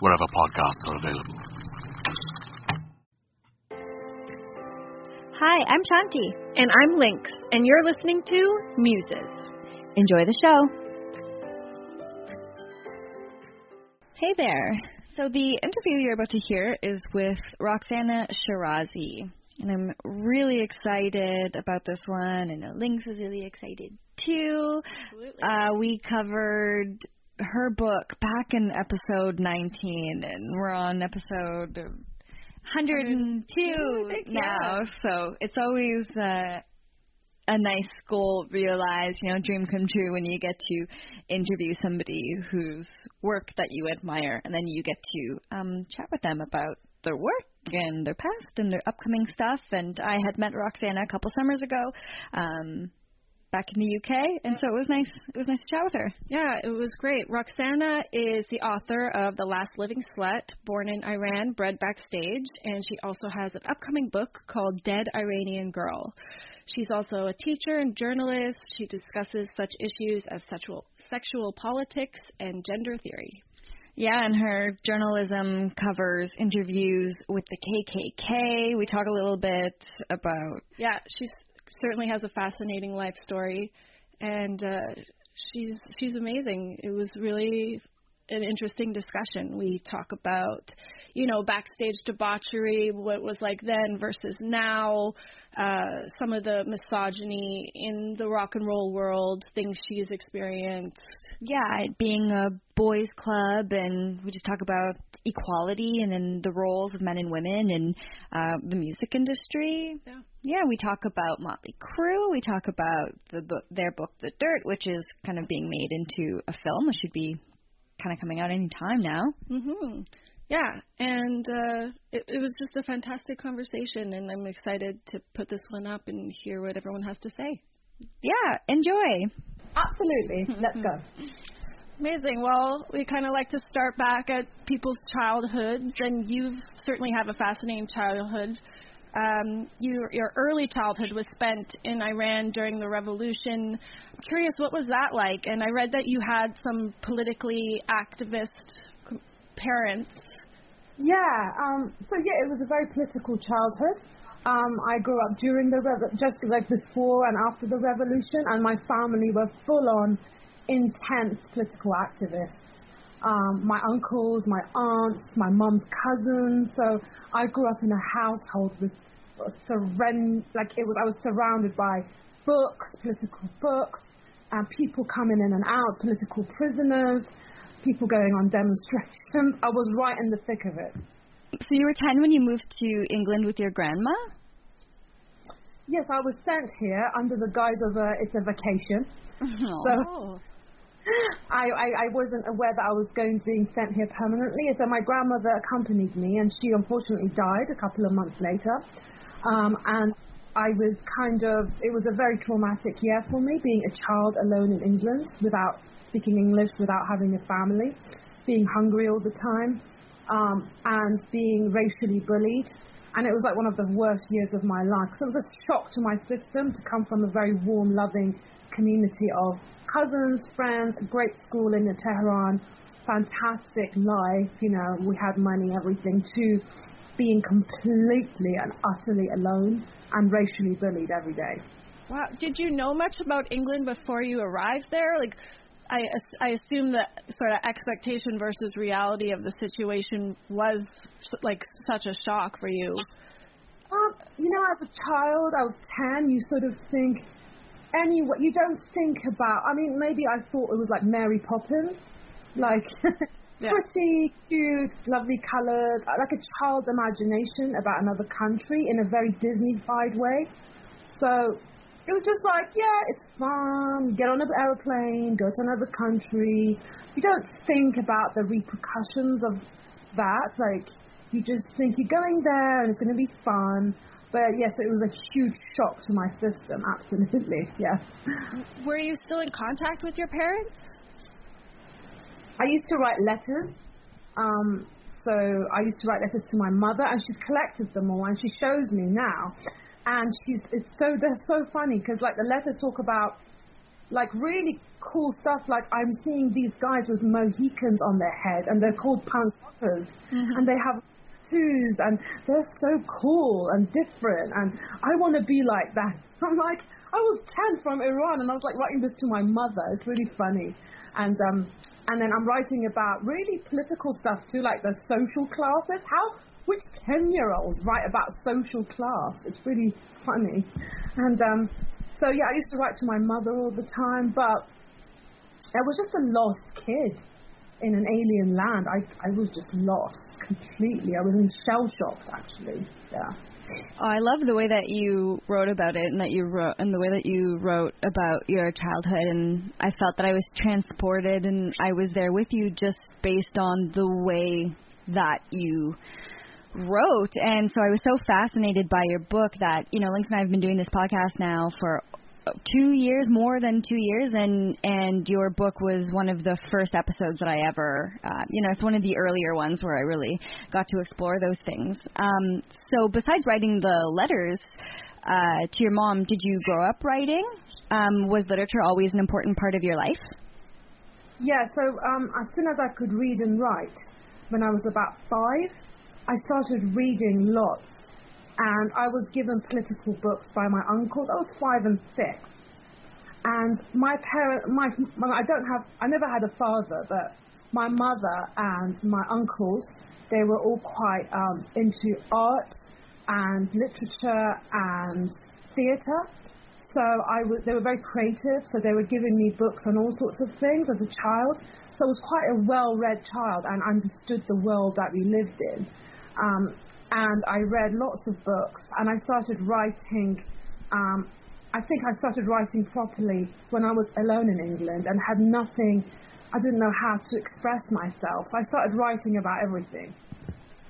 wherever podcasts are available. Hi, I'm Shanti. And I'm Lynx, and you're listening to Muses. Enjoy the show. Hey there. So, the interview you're about to hear is with Roxana Shirazi. And I'm really excited about this one, and Lynx is really excited too. Uh, we covered her book back in episode 19, and we're on episode 102 now. So it's always uh, a nice goal realized, you know, dream come true when you get to interview somebody whose work that you admire, and then you get to um, chat with them about their work and their past and their upcoming stuff. And I had met Roxana a couple summers ago. Um, back in the UK, and so it was nice. It was nice to chat with her. Yeah, it was great. Roxana is the author of The Last Living Slut, Born in Iran, Bred Backstage, and she also has an upcoming book called Dead Iranian Girl. She's also a teacher and journalist. She discusses such issues as sexual sexual politics and gender theory. Yeah, and her journalism covers interviews with the KKK. We talk a little bit about. Yeah, she certainly has a fascinating life story, and uh, she's she's amazing. It was really an interesting discussion. We talk about, you know, backstage debauchery, what was like then versus now, uh, some of the misogyny in the rock and roll world, things she's experienced. Yeah, it being a boys club, and we just talk about equality and then the roles of men and women in uh, the music industry. Yeah. Yeah, we talk about Motley Crue. We talk about the book, their book, The Dirt, which is kind of being made into a film. It should be kind of coming out any time now. Mhm. Yeah, and uh, it, it was just a fantastic conversation, and I'm excited to put this one up and hear what everyone has to say. Yeah, enjoy. Absolutely. Let's go. Amazing. Well, we kind of like to start back at people's childhoods, and you certainly have a fascinating childhood. Um, you, your early childhood was spent in Iran during the revolution. I'm curious, what was that like? And I read that you had some politically activist parents. Yeah. Um, so yeah, it was a very political childhood. Um, I grew up during the rev- just like before and after the revolution, and my family were full on intense political activists. Um, my uncles, my aunts, my mum's cousins. So I grew up in a household with surrend like it was. I was surrounded by books, political books, and people coming in and out, political prisoners, people going on demonstrations. I was right in the thick of it. So you were 10 when you moved to England with your grandma? yes, I was sent here under the guise of a, it's a vacation. So I, I, I wasn't aware that I was going being sent here permanently. So my grandmother accompanied me, and she unfortunately died a couple of months later. Um, and I was kind of, it was a very traumatic year for me, being a child alone in England without speaking English, without having a family, being hungry all the time, um, and being racially bullied. And it was like one of the worst years of my life. So it was a shock to my system to come from a very warm, loving community of cousins, friends, great school in Tehran, fantastic life, you know, we had money, everything, to being completely and utterly alone and racially bullied every day. Wow. Did you know much about England before you arrived there? Like, I, I assume that sort of expectation versus reality of the situation was like such a shock for you. Um, you know, as a child, I was 10, you sort of think, anyway, you don't think about, I mean, maybe I thought it was like Mary Poppins, like Yeah. pretty, cute, lovely coloured, like a child's imagination about another country in a very Disney-fied way. So it was just like, yeah, it's fun. Get on an aeroplane, go to another country. You don't think about the repercussions of that. Like you just think you're going there and it's going to be fun. But yes, it was a huge shock to my system. Absolutely, yeah. Were you still in contact with your parents? I used to write letters. Um, so I used to write letters to my mother, and she's collected them all, and she shows me now. And she's it's so they're so funny because like the letters talk about like really cool stuff. Like I'm seeing these guys with Mohicans on their head, and they're called punk rockers, and they have tattoos, and they're so cool and different, and I want to be like that. I'm like I was 10 from Iran, and I was like writing this to my mother. It's really funny, and um, and then I'm writing about really political stuff too, like the social classes. How which 10 year olds write about social class? It's really funny. And um, so, yeah, I used to write to my mother all the time, but I was just a lost kid in an alien land. I, I was just lost completely. I was in shell shocked, actually. Yeah. I love the way that you wrote about it, and that you wrote, and the way that you wrote about your childhood. And I felt that I was transported, and I was there with you, just based on the way that you wrote. And so I was so fascinated by your book that you know, Lynx and I have been doing this podcast now for two years, more than two years, and and your book was one of the first episodes that I ever, uh, you know, it's one of the earlier ones where I really got to explore those things. Um, so besides writing the letters uh, to your mom, did you grow up writing? Um, was literature always an important part of your life? Yeah, so um, as soon as I could read and write, when I was about five, I started reading lots. And I was given political books by my uncles. I was five and six. And my parent, my, my, I don't have, I never had a father, but my mother and my uncles, they were all quite um, into art and literature and theatre. So I was, they were very creative, so they were giving me books on all sorts of things as a child. So I was quite a well-read child and understood the world that we lived in. Um, and I read lots of books, and I started writing. Um, I think I started writing properly when I was alone in England and had nothing. I didn't know how to express myself, so I started writing about everything.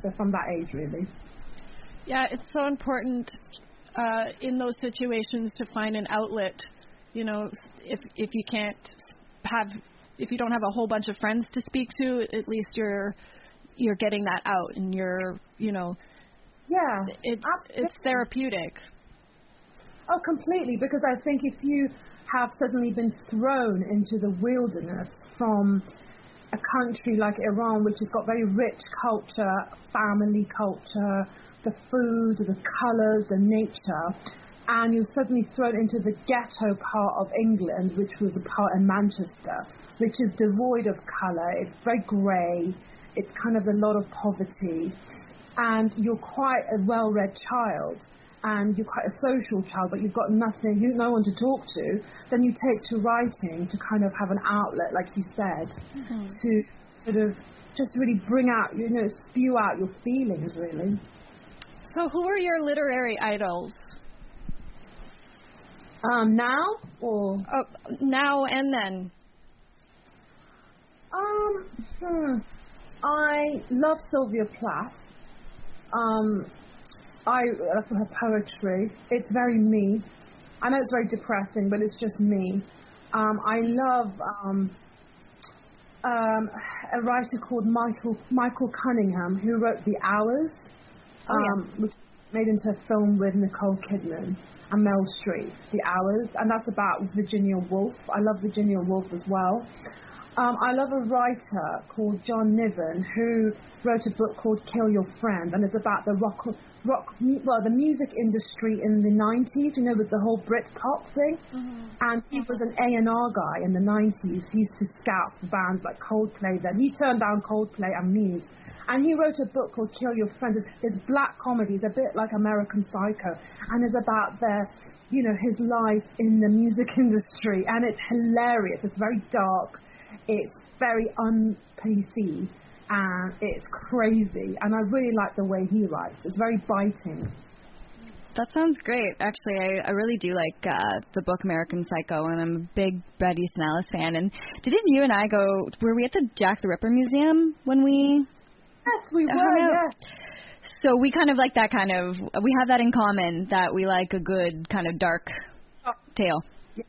So from that age, really. Yeah, it's so important uh, in those situations to find an outlet. You know, if if you can't have, if you don't have a whole bunch of friends to speak to, at least you're you're getting that out, and you're, you know, Yeah, it's absolutely. it's therapeutic. Oh, completely. Because I think if you have suddenly been thrown into the wilderness from a country like Iran, which has got very rich culture, family culture, the food, the colours, the nature, and you're suddenly thrown into the ghetto part of England, which was a part in Manchester, which is devoid of colour. It's very grey. It's kind of a lot of poverty. And you're quite a well read child and you're quite a social child, but you've got nothing, you no one to talk to, then you take to writing to kind of have an outlet, like you said, to sort of just really bring out, you know, spew out your feelings, really. So, who are your literary idols? Um, now or uh, now and then? Um, hmm. I love Sylvia Plath. Um, I love her poetry. It's very me. I know it's very depressing, but it's just me. Um, I love um, um, a writer called Michael Michael Cunningham who wrote The Hours, oh, yeah. Um, which made into a film with Nicole Kidman and Meryl Streep. The Hours, and that's about Virginia Woolf. I love Virginia Woolf as well. Um, I love a writer called John Niven who wrote a book called Kill Your Friend, and it's about the rock, rock, well, the music industry in the 90s. You know, with the whole Britpop thing. Mm-hmm. And he was an A&R guy in the 90s. He used to scout for bands like Coldplay. Then he turned down Coldplay and Muse, and he wrote a book called Kill Your Friend. It's, it's black comedy. It's a bit like American Psycho, and it's about their, you know, his life in the music industry, and it's hilarious. It's very dark it's very un-PC and it's crazy. And I really like the way he writes. It's very biting. That sounds great. Actually, I, I really do like uh, the book American Psycho, and I'm a big Bret Easton Ellis fan. And didn't you and I go? Were we at the Jack the Ripper Museum when we? Yes, we were. Yes. So we kind of like that kind of. We have that in common that we like a good kind of dark oh. tale. Yeah.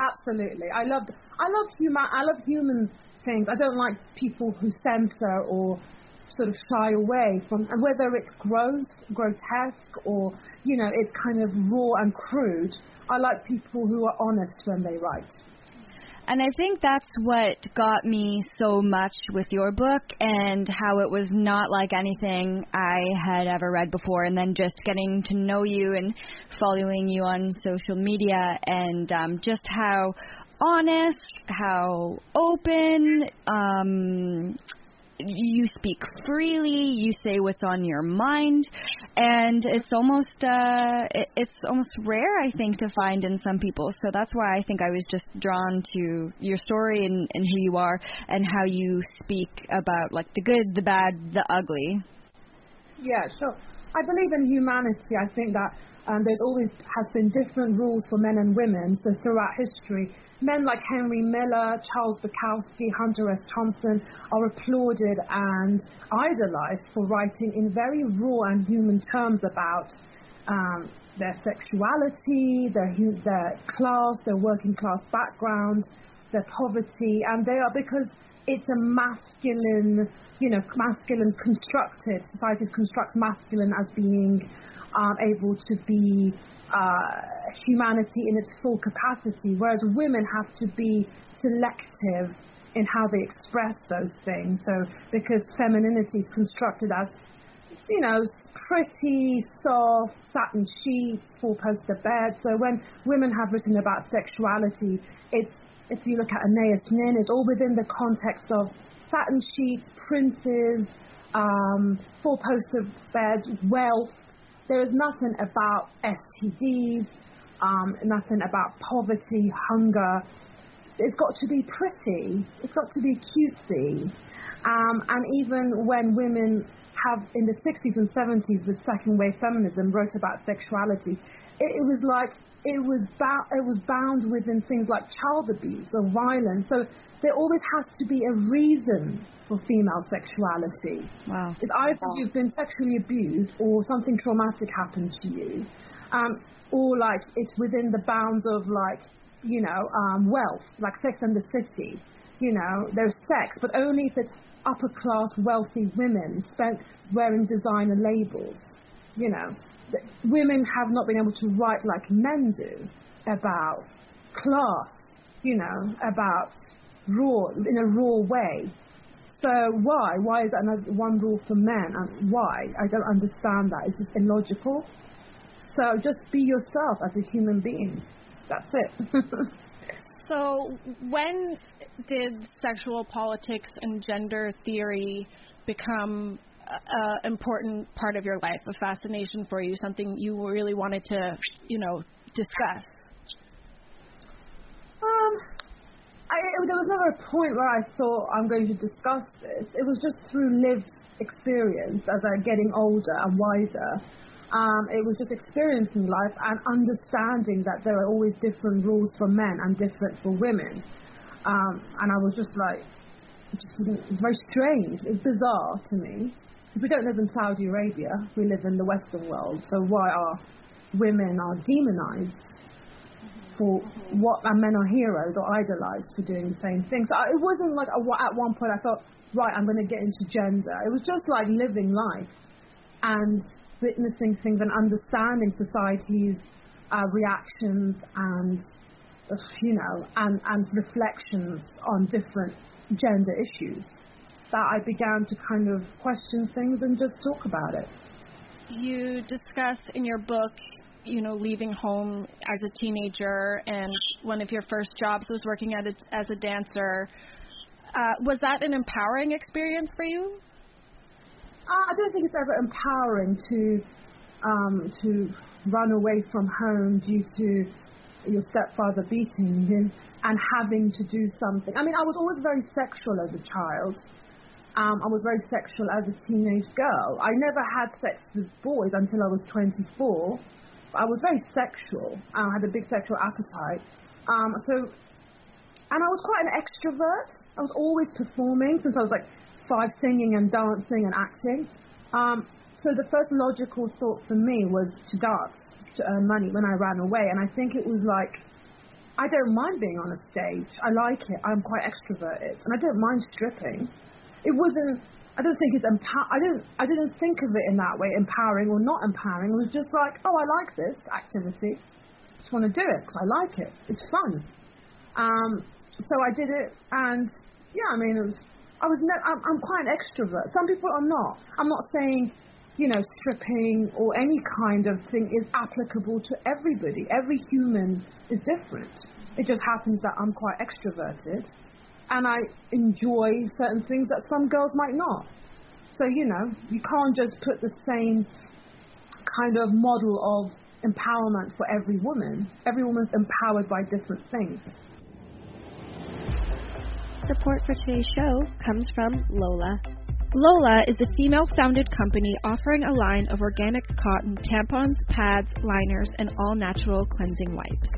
Absolutely, I loved I love human. I love human things. I don't like people who censor or sort of shy away from, and whether it's gross, grotesque, or you know, it's kind of raw and crude. I like people who are honest when they write. And I think that's what got me so much with your book and how it was not like anything I had ever read before. And then just getting to know you and following you on social media and um, just how honest, how open, um, you speak freely, you say what's on your mind, and it's almost uh, it, it's almost rare, I think, to find in some people. So that's why I think I was just drawn to your story and, and who you are and how you speak about like the good, the bad, the ugly. Yeah, sure. I believe in humanity. I think that um, there's always has been different rules for men and women. So throughout history, men like Henry Miller, Charles Bukowski, Hunter S. Thompson are applauded and idolized for writing in very raw and human terms about um, their sexuality, their, their class, their working class background, their poverty, and they are because it's a masculine, you know, masculine constructed Societies construct masculine as being um, able to be uh, humanity in its full capacity, whereas women have to be selective in how they express those things. So, because femininity is constructed as, you know, pretty, soft, satin sheets, four-poster beds. So, when women have written about sexuality, it's if you look at Anais Nin, it's all within the context of satin sheets, princes, um, four-poster beds, wealth, there is nothing about STDs, um, nothing about poverty, hunger. It's got to be pretty. It's got to be cutesy. Um, and even when women have, in the 60s and 70s, the second wave feminism wrote about sexuality, it, it was like it was, ba- it was bound within things like child abuse or violence. So there always has to be a reason for female sexuality. Wow. It's either wow. you've been sexually abused or something traumatic happened to you, um, or like it's within the bounds of like, you know, um, wealth, like Sex and the City. You know, there's sex, but only if it's upper class, wealthy women spent wearing designer labels. You know, women have not been able to write like men do about class. You know, about raw in a raw way so why? Why is that another one rule for men? And why? I don't understand that. It's just illogical. So just be yourself as a human being. That's it. so when did sexual politics and gender theory become an important part of your life, a fascination for you, something you really wanted to, you know, discuss? Um, I, there was never a point where I thought I'm going to discuss this. It was just through lived experience as I'm getting older and wiser. Um, it was just experiencing life and understanding that there are always different rules for men and different for women. Um, and I was just like, just didn't, it was very strange. It was bizarre to me. Because we don't live in Saudi Arabia, we live in the Western world. So why are women are demonized for what and men are heroes or idolized for doing the same thing? So it wasn't like at one point I thought, right, I'm going to get into gender. It was just like living life and witnessing things and understanding society's uh, reactions and you know and, and reflections on different gender issues that I began to kind of question things and just talk about it. You discuss in your book, you know, leaving home as a teenager, and one of your first jobs was working at a, as a dancer. Uh, was that an empowering experience for you? Uh, I don't think it's ever empowering to um, to run away from home due to your stepfather beating you and having to do something. I mean, I was always very sexual as a child. Um, I was very sexual as a teenage girl. I never had sex with boys until I was 24. I was very sexual. I had a big sexual appetite. Um, so, and I was quite an extrovert. I was always performing since I was like five singing and dancing and acting. Um, so the first logical thought for me was to dance to earn money when I ran away, and I think it was like I don't mind being on a stage. I like it. I'm quite extroverted, and I don't mind stripping. It wasn't. I don't think it's empower. I didn't. I didn't think of it in that way, empowering or not empowering. It was just like, oh, I like this activity. I Just want to do it because I like it. It's fun. Um, so I did it, and yeah, I mean, was I was ne- I'm, I'm quite an extrovert. Some people are not. I'm not saying, you know, stripping or any kind of thing is applicable to everybody. Every human is different. It just happens that I'm quite extroverted and I enjoy certain things that some girls might not. So, you know, you can't just put the same kind of model of empowerment for every woman. Every woman's empowered by different things. Support for today's show comes from Lola. Lola is a female founded company offering a line of organic cotton tampons, pads, liners, and all natural cleansing wipes.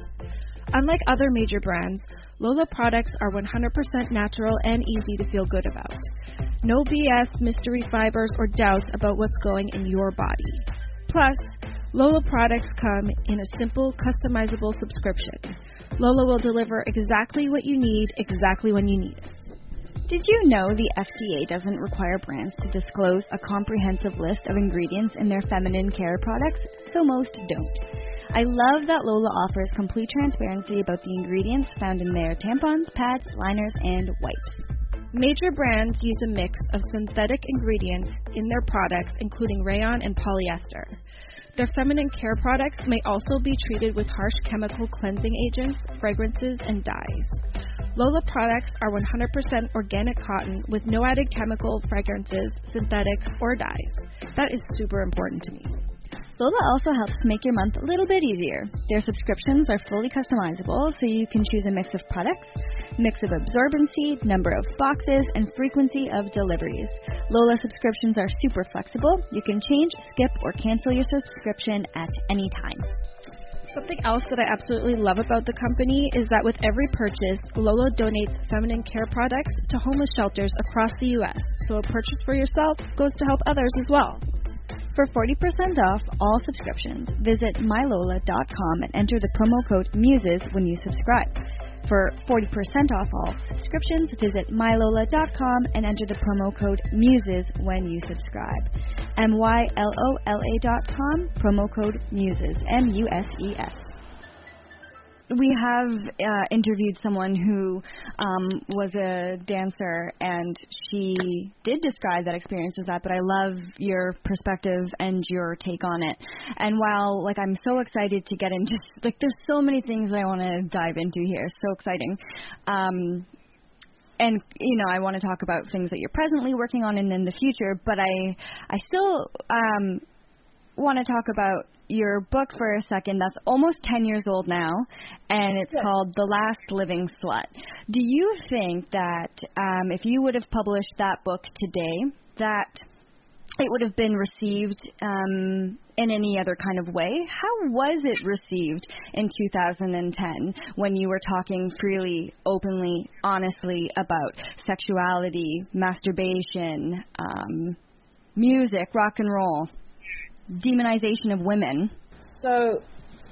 Unlike other major brands, Lola products are 100% natural and easy to feel good about. No BS, mystery fibers, or doubts about what's going in your body. Plus, Lola products come in a simple, customizable subscription. Lola will deliver exactly what you need, exactly when you need it. Did you know the FDA doesn't require brands to disclose a comprehensive list of ingredients in their feminine care products? So most don't. I love that Lola offers complete transparency about the ingredients found in their tampons, pads, liners, and wipes. Major brands use a mix of synthetic ingredients in their products, including rayon and polyester. Their feminine care products may also be treated with harsh chemical cleansing agents, fragrances, and dyes. Lola products are 100% organic cotton with no added chemical, fragrances, synthetics, or dyes. That is super important to me. Lola also helps make your month a little bit easier. Their subscriptions are fully customizable, so you can choose a mix of products, mix of absorbency, number of boxes, and frequency of deliveries. Lola subscriptions are super flexible. You can change, skip, or cancel your subscription at any time. Something else that I absolutely love about the company is that with every purchase, Lola donates feminine care products to homeless shelters across the U.S. So a purchase for yourself goes to help others as well. For 40% off all subscriptions, visit mylola.com and enter the promo code MUSES when you subscribe. For 40% off all subscriptions, visit mylola.com and enter the promo code MUSES when you subscribe. M Y L O L A.com, promo code MUSES, M U S E S we have uh, interviewed someone who um, was a dancer, and she did describe that experience as that. But I love your perspective and your take on it. And while like I'm so excited to get into, like there's so many things I want to dive into here. So exciting. Um, and you know, I want to talk about things that you're presently working on and in the future. But I, I still um, want to talk about your book for a second that's almost 10 years old now, and it's called The Last Living Slut. Do you think that um, if you would have published that book today, that it would have been received um, in any other kind of way. How was it received in 2010 when you were talking freely, openly, honestly about sexuality, masturbation, um, music, rock and roll, demonization of women? So,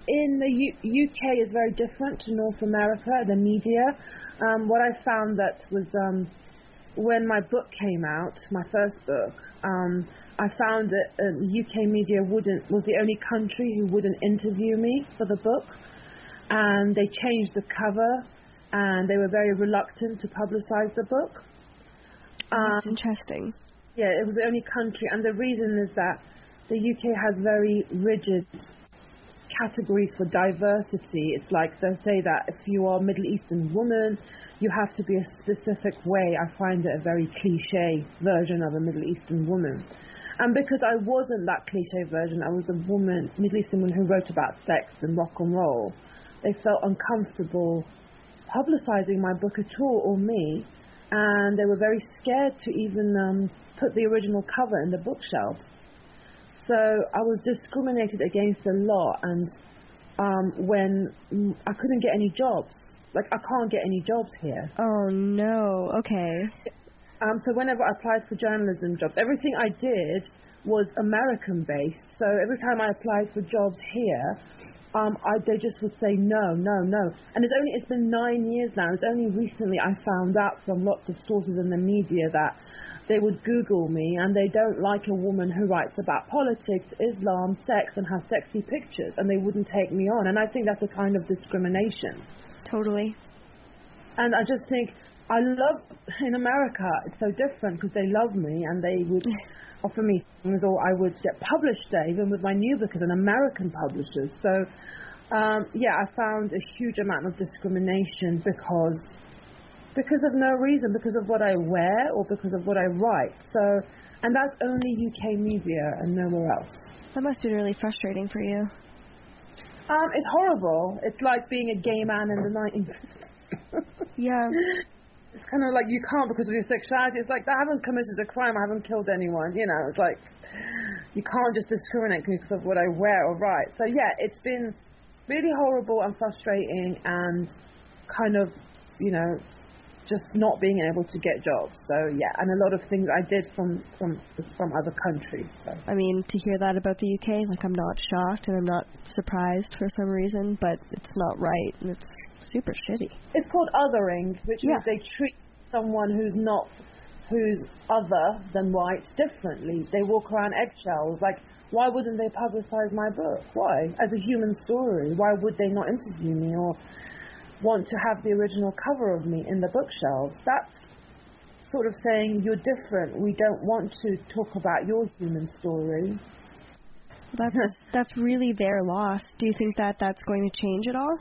in the U- UK is very different to North America. The media, um, what I found that was um, when my book came out, my first book. Um, I found that um, UK media wouldn't was the only country who wouldn't interview me for the book, and they changed the cover, and they were very reluctant to publicize the book. That's um, interesting. Yeah, it was the only country, and the reason is that the UK has very rigid categories for diversity. It's like they say that if you are a Middle Eastern woman, you have to be a specific way. I find it a very cliche version of a Middle Eastern woman. And because I wasn't that cliche version, I was a woman, Middle Eastern woman who wrote about sex and rock and roll. They felt uncomfortable publicizing my book at all or me, and they were very scared to even um, put the original cover in the bookshelves. So I was discriminated against a lot, and um, when I couldn't get any jobs, like I can't get any jobs here. Oh no. Okay. Um, so whenever I applied for journalism jobs, everything I did was American based. So every time I applied for jobs here, um, I, they just would say no, no, no. And it's only it's been nine years now. It's only recently I found out from lots of sources in the media that they would Google me and they don't like a woman who writes about politics, Islam, sex, and has sexy pictures, and they wouldn't take me on. And I think that's a kind of discrimination. Totally. And I just think I love in America. It's so different because they love me and they would offer me things, or I would get published there, even with my new book as an American publisher. So, um, yeah, I found a huge amount of discrimination because because of no reason, because of what I wear or because of what I write. So, and that's only UK media and nowhere else. That must be really frustrating for you. Um, it's horrible. It's like being a gay man in the 90s. yeah. It's kind of like you can't because of your sexuality. It's like I haven't committed a crime. I haven't killed anyone. You know, it's like you can't just discriminate me because of what I wear or write. So yeah, it's been really horrible and frustrating and kind of, you know, just not being able to get jobs. So yeah, and a lot of things I did from from from other countries. So I mean, to hear that about the UK, like I'm not shocked and I'm not surprised for some reason, but it's not right and it's super shitty. It's called othering, which yeah. means they treat someone who's not who's other than white differently. They walk around eggshells. Like, why wouldn't they publicize my book? Why? As a human story, why would they not interview me or want to have the original cover of me in the bookshelves. That's sort of saying you're different. We don't want to talk about your human story. That's that's really their loss. Do you think that that's going to change at all?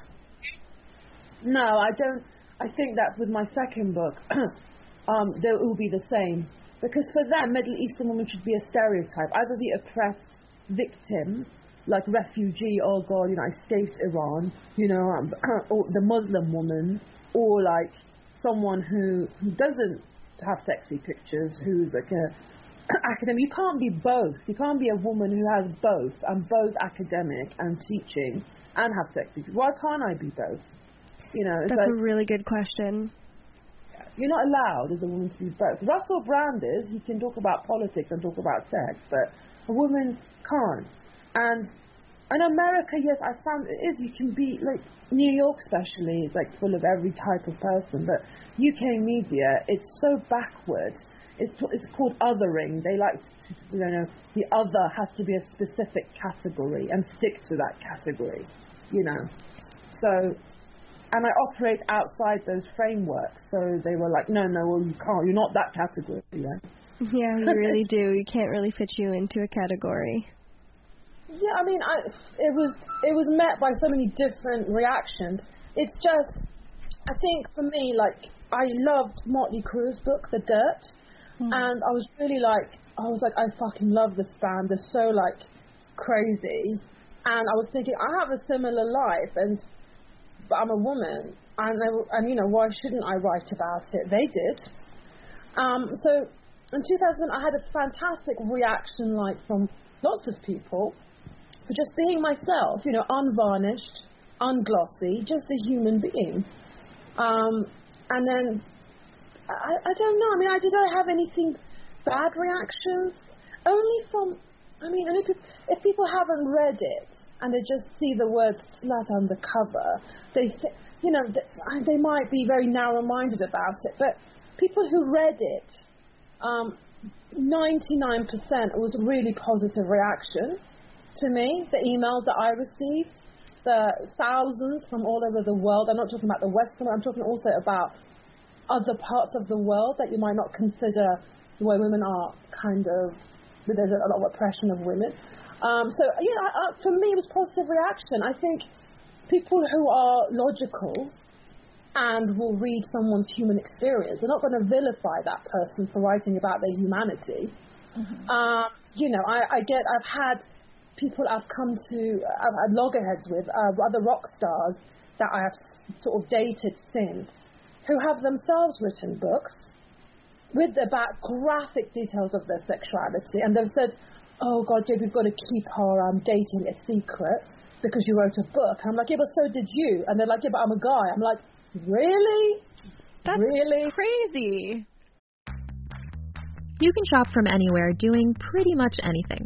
No, I don't. I think that with my second book, um, it will be the same because for them, Middle Eastern women should be a stereotype, either the oppressed victim like refugee, oh God, you know, I escaped Iran, you know, um, or the Muslim woman, or like someone who, who doesn't have sexy pictures, who's like a academic. You can't be both. You can't be a woman who has both and both academic and teaching and have sexy. Why can't I be both? You know, that's like, a really good question. You're not allowed as a woman to be both. Russell Brand is. He can talk about politics and talk about sex, but a woman can't. And in America, yes, I found it is. You can be like New York, especially, is like full of every type of person. But UK media, it's so backward. It's it's called othering. They like to, you know, the other has to be a specific category and stick to that category. You know, so. And I operate outside those frameworks, so they were like, no, no, well, you can't. You're not that category. Yeah, yeah you really do. You can't really fit you into a category. Yeah, I mean, I it was it was met by so many different reactions. It's just, I think for me, like I loved Motley Crue's book, The Dirt, mm. and I was really like, I was like, I fucking love this band. They're so like crazy, and I was thinking, I have a similar life, and but I'm a woman, and I, and you know, why shouldn't I write about it? They did. Um, so in 2000, I had a fantastic reaction, like from lots of people for just being myself, you know, unvarnished, unglossy, just a human being. Um, and then I, I don't know. I mean, I did I have anything bad reactions? Only from, I mean, if, if people haven't read it and they just see the word slut on the cover, they, th- you know, they might be very narrow-minded about it. But people who read it, um, 99% was a really positive reaction to me. The emails that I received, the thousands from all over the world. I'm not talking about the Western. I'm talking also about other parts of the world that you might not consider where women are kind of there's a lot of oppression of women. Um, so yeah, I, for me it was positive reaction. I think people who are logical and will read someone's human experience are not going to vilify that person for writing about their humanity. Mm-hmm. Um, you know, I, I get I've had people I've come to I've had loggerheads with uh, other rock stars that I have sort of dated since who have themselves written books with about graphic details of their sexuality, and they've said, "Oh God, Jade, we've got to keep our um, dating a secret because you wrote a book." And I'm like, "Yeah, but so did you." And they're like, "Yeah, but I'm a guy." I'm like, "Really? That's really crazy." You can shop from anywhere, doing pretty much anything.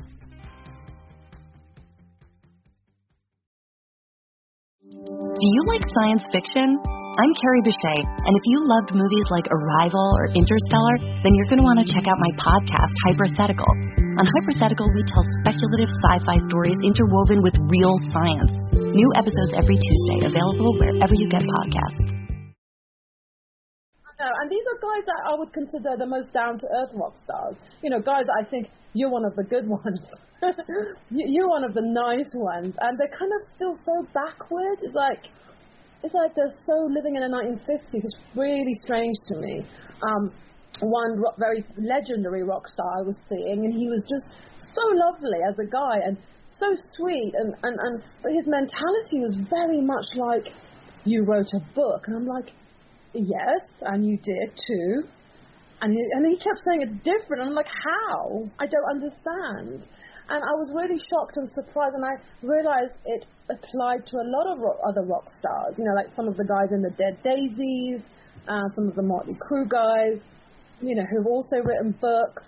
Do you like science fiction? I'm Carrie Bechet, and if you loved movies like Arrival or Interstellar, then you're going to want to check out my podcast, Hypothetical. On Hypothetical, we tell speculative sci fi stories interwoven with real science. New episodes every Tuesday, available wherever you get podcasts. And these are guys that I would consider the most down to earth rock stars. You know, guys I think you're one of the good ones. you're one of the nice ones. And they're kind of still so backward. It's like, it's like they're so living in the 1950s. It's really strange to me. Um, one very legendary rock star I was seeing, and he was just so lovely as a guy and so sweet, and, and, and but his mentality was very much like you wrote a book, and I'm like, yes, and you did too. And he, and he kept saying it's different. And I'm like, how? I don't understand. And I was really shocked and surprised, and I realized it applied to a lot of rock, other rock stars. You know, like some of the guys in the Dead Daisies, uh, some of the Motley Crue guys, you know, who've also written books.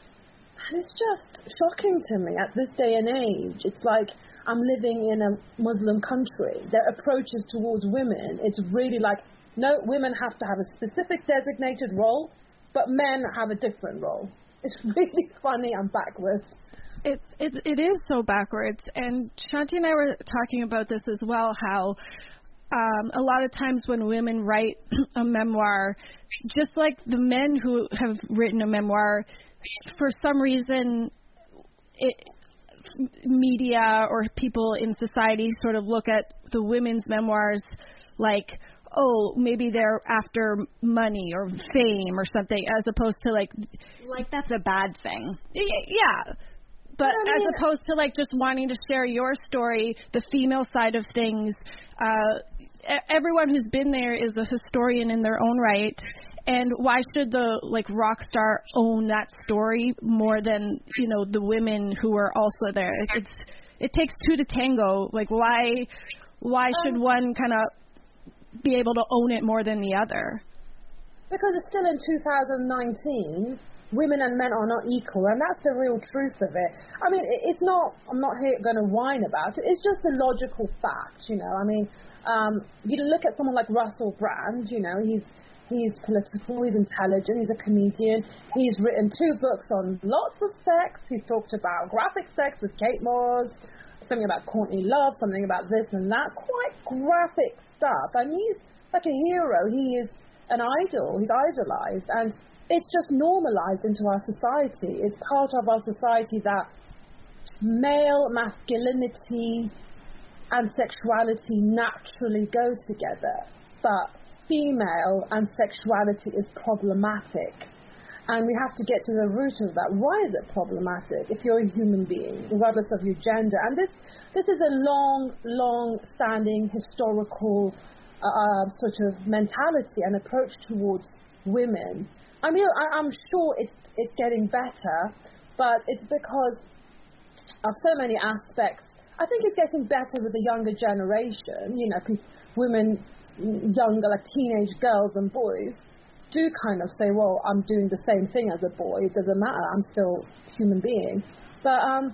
And it's just shocking to me at this day and age. It's like I'm living in a Muslim country. Their approaches towards women, it's really like, no, women have to have a specific designated role, but men have a different role. It's really funny and backwards. It, it it is so backwards, and Shanti and I were talking about this as well. How um, a lot of times when women write a memoir, just like the men who have written a memoir, for some reason, it, media or people in society sort of look at the women's memoirs like oh, maybe they're after money or fame or something, as opposed to like, like that's a bad thing. Yeah, but as opposed to like just wanting to share your story, the female side of things. Uh, everyone who's been there is a historian in their own right. And why should the like rock star own that story more than you know the women who are also there? It's it takes two to tango. Like why why should um, one kind of be able to own it more than the other? Because it's still in 2019 women and men are not equal, and that's the real truth of it. I mean, it's not. I'm not here going to whine about it. It's just a logical fact, you know. I mean, um, you look at someone like Russell Brand. You know, he's he's political, he's intelligent, he's a comedian. He's written two books on lots of sex. He's talked about graphic sex with Kate Moss, something about Courtney Love, something about this and that. Quite graphic stuff. And he's like a hero. He is an idol. He's idolized, and it's just normalized into our society. It's part of our society that male masculinity and sexuality naturally go together, but female and sexuality is problematic. And we have to get to the root of that. Why is it problematic if you're a human being, regardless of your gender? And this, this is a long, long standing historical uh, sort of mentality and approach towards women. I mean, I, I'm sure it's, it's getting better, but it's because of so many aspects. I think it's getting better with the younger generation. You know, women, younger, like teenage girls and boys, do kind of say, well, I'm doing the same thing as a boy. It doesn't matter. I'm still human being. But um,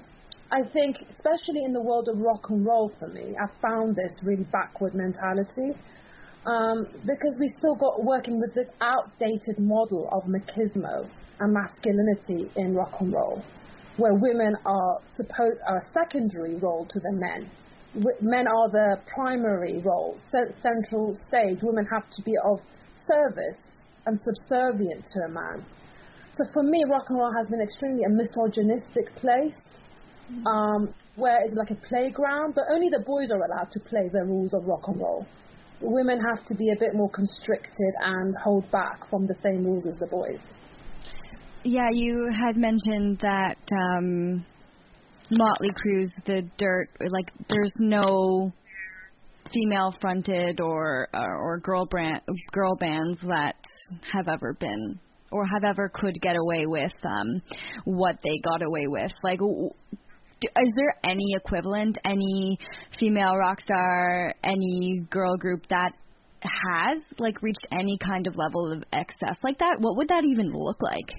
I think, especially in the world of rock and roll for me, I found this really backward mentality um, because we still got working with this outdated model of machismo and masculinity in rock and roll, where women are supposed are a secondary role to the men. Men are the primary role, central stage. Women have to be of service and subservient to a man. So for me, rock and roll has been extremely a misogynistic place, um, where it's like a playground, but only the boys are allowed to play the rules of rock and roll women have to be a bit more constricted and hold back from the same rules as the boys. Yeah, you had mentioned that um, Motley Crue's The Dirt, like there's no female fronted or uh, or girl brand girl bands that have ever been or have ever could get away with um what they got away with like is there any equivalent, any female rock star, any girl group that has like reached any kind of level of excess like that? What would that even look like?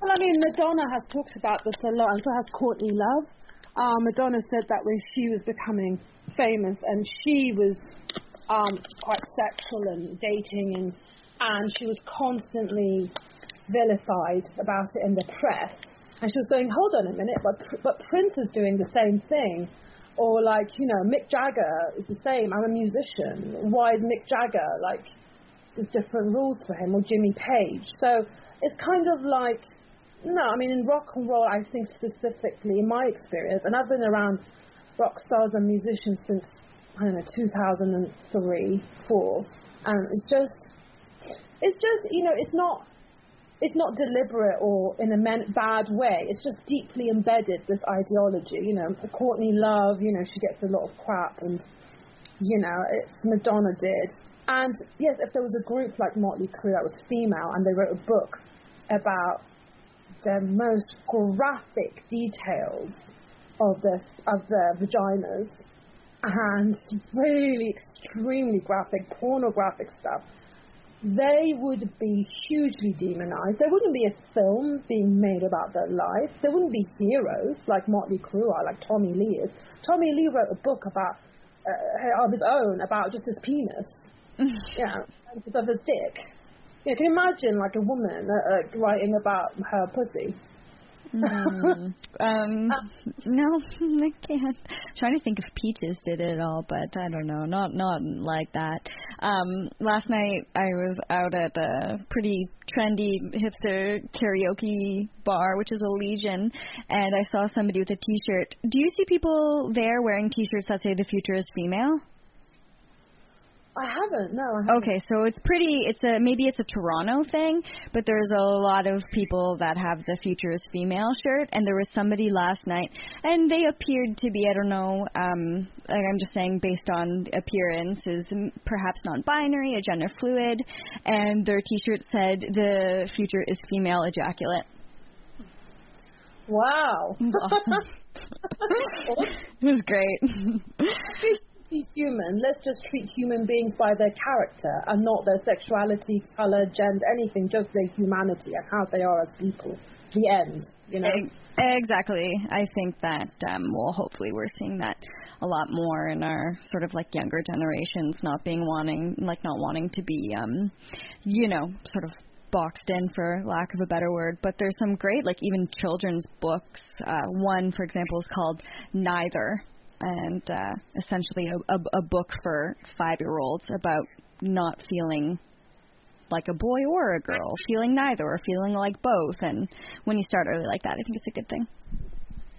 Well, I mean, Madonna has talked about this a lot, and so has Courtney Love. Um, Madonna said that when she was becoming famous, and she was um, quite sexual and dating, and and she was constantly vilified about it in the press. And she was going, hold on a minute, but, but Prince is doing the same thing. Or like, you know, Mick Jagger is the same. I'm a musician. Why is Mick Jagger like, there's different rules for him, or Jimmy Page. So it's kind of like, no, I mean, in rock and roll, I think specifically, in my experience, and I've been around rock stars and musicians since, I don't know, 2003, 4, and it's just, it's just, you know, it's not it's not deliberate or in a bad way. It's just deeply embedded this ideology. You know, Courtney Love, you know, she gets a lot of crap, and you know, it's Madonna did. And yes, if there was a group like Motley Crue that was female and they wrote a book about the most graphic details of the of their vaginas and really extremely graphic pornographic stuff they would be hugely demonized. There wouldn't be a film being made about their life. There wouldn't be heroes like Motley Crue or like Tommy Lee is. Tommy Lee wrote a book about uh, of his own about just his penis. yeah, of his dick. Yeah, can you imagine like a woman uh, uh, writing about her pussy? Mm. um, no, I can't. I'm trying to think if Peaches did it at all, but I don't know. Not not like that. Um, last night I was out at a pretty trendy hipster karaoke bar, which is a Legion, and I saw somebody with a T-shirt. Do you see people there wearing T-shirts that say "The future is female"? I haven't. No. I haven't. Okay, so it's pretty. It's a maybe it's a Toronto thing, but there's a lot of people that have the future is female shirt, and there was somebody last night, and they appeared to be I don't know. Um, like I'm just saying based on appearance is perhaps non-binary, a gender fluid, and their T-shirt said the future is female ejaculate. Wow. it was great. be human. Let's just treat human beings by their character and not their sexuality, color, gender, anything. Just their humanity and how they are as people. The end. You know. Exactly. I think that um, well, hopefully we're seeing that a lot more in our sort of like younger generations, not being wanting, like not wanting to be, um, you know, sort of boxed in for lack of a better word but there's some great like even children's books uh one for example is called neither and uh essentially a, a, a book for five year olds about not feeling like a boy or a girl, feeling neither or feeling like both. And when you start early like that, I think it's a good thing.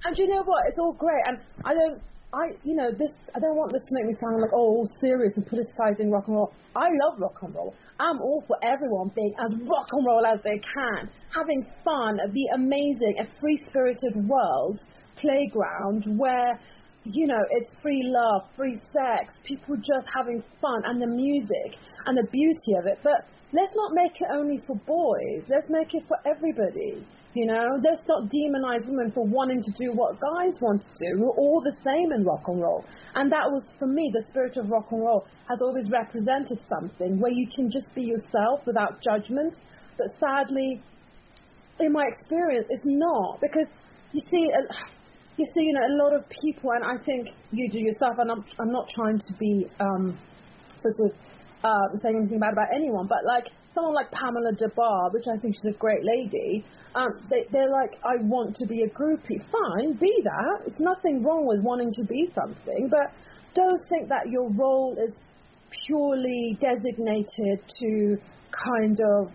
And you know what? It's all great. And I don't, I, you know, this. I don't want this to make me sound like oh, all serious and politicizing rock and roll. I love rock and roll. I'm all for everyone being as rock and roll as they can, having fun, at the amazing, a free-spirited world playground where you know, it's free love, free sex, people just having fun, and the music and the beauty of it. But let's not make it only for boys. Let's make it for everybody. You know, let's not demonize women for wanting to do what guys want to do. We're all the same in rock and roll. And that was, for me, the spirit of rock and roll has always represented something where you can just be yourself without judgment. But sadly, in my experience, it's not. Because you see, uh, you see, you know, a lot of people, and I think you do yourself, and I'm, I'm not trying to be um, sort of uh, saying anything bad about anyone, but like someone like Pamela Des Barres, which I think she's a great lady, um, they, they're like, I want to be a groupie. Fine, be that. It's nothing wrong with wanting to be something, but don't think that your role is purely designated to kind of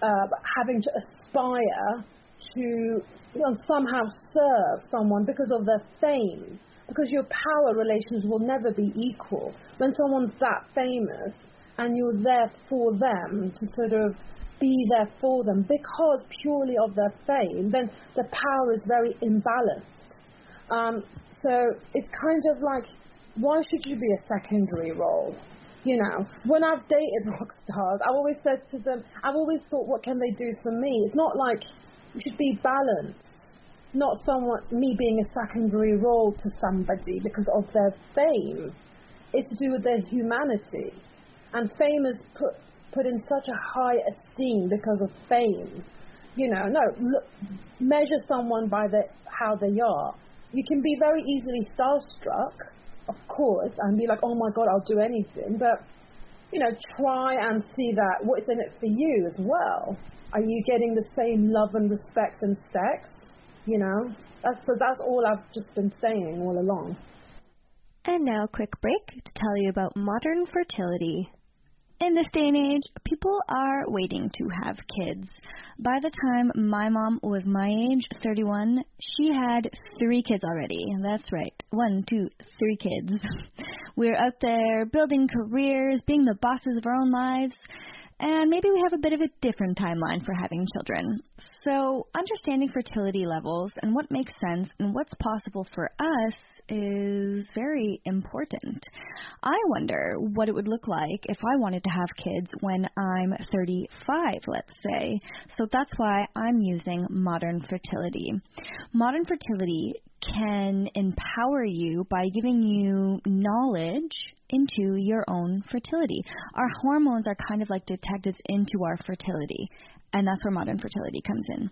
uh, having to aspire to you know, somehow serve someone because of their fame. Because your power relations will never be equal. When someone's that famous, and you're there for them to sort of be there for them because purely of their fame, then the power is very imbalanced. Um, so it's kind of like, why should you be a secondary role? You know, when I've dated rock stars, I've always said to them, I've always thought, what can they do for me? It's not like you should be balanced, not someone me being a secondary role to somebody because of their fame. It's to do with their humanity and fame is put put in such a high esteem because of fame. You know, no, look, measure someone by the how they are. You can be very easily starstruck, of course, and be like, oh my god, I'll do anything. But you know, try and see that what's in it for you as well. Are you getting the same love and respect and sex? You know, that's so that's all I've just been saying all along. And now, a quick break to tell you about modern fertility. In this day and age, people are waiting to have kids. By the time my mom was my age, 31, she had three kids already. That's right. One, two, three kids. We're out there building careers, being the bosses of our own lives, and maybe we have a bit of a different timeline for having children. So, understanding fertility levels and what makes sense and what's possible for us is very important. I wonder what it would look like if I wanted to have kids when I'm 35, let's say. So that's why I'm using modern fertility. Modern fertility can empower you by giving you knowledge into your own fertility. Our hormones are kind of like detectives into our fertility, and that's where modern fertility comes in.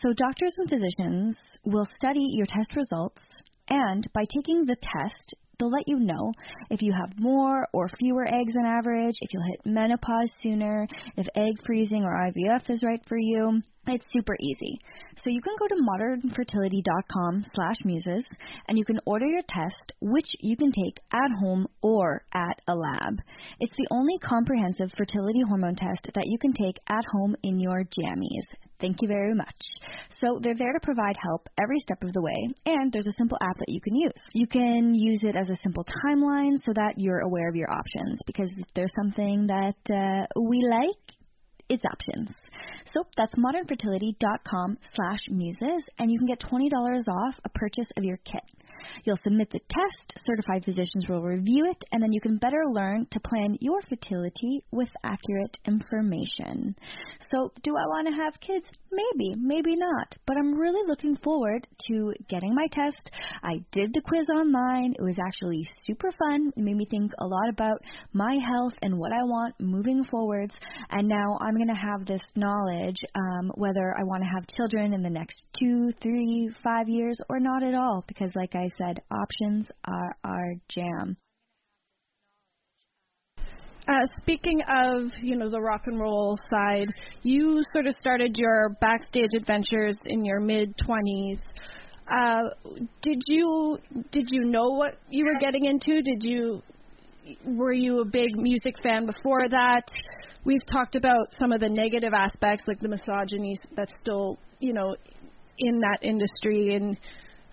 So, doctors and physicians will study your test results, and by taking the test, they'll let you know if you have more or fewer eggs on average, if you'll hit menopause sooner, if egg freezing or IVF is right for you. It's super easy. So you can go to modernfertility.com slash muses and you can order your test, which you can take at home or at a lab. It's the only comprehensive fertility hormone test that you can take at home in your jammies. Thank you very much. So they're there to provide help every step of the way, and there's a simple app that you can use. You can use it as a simple timeline so that you're aware of your options because if there's something that uh, we like, its options. So that's modernfertility.com slash muses, and you can get $20 off a purchase of your kit. You'll submit the test, certified physicians will review it, and then you can better learn to plan your fertility with accurate information. So, do I want to have kids? Maybe, maybe not. But I'm really looking forward to getting my test. I did the quiz online. It was actually super fun. It made me think a lot about my health and what I want moving forwards. And now I'm going to have this knowledge um, whether I want to have children in the next two, three, five years or not at all. Because, like I said, options are our jam. Uh, speaking of, you know, the rock and roll side, you sort of started your backstage adventures in your mid 20s. Uh, did you did you know what you were getting into? Did you were you a big music fan before that? We've talked about some of the negative aspects, like the misogyny that's still, you know, in that industry and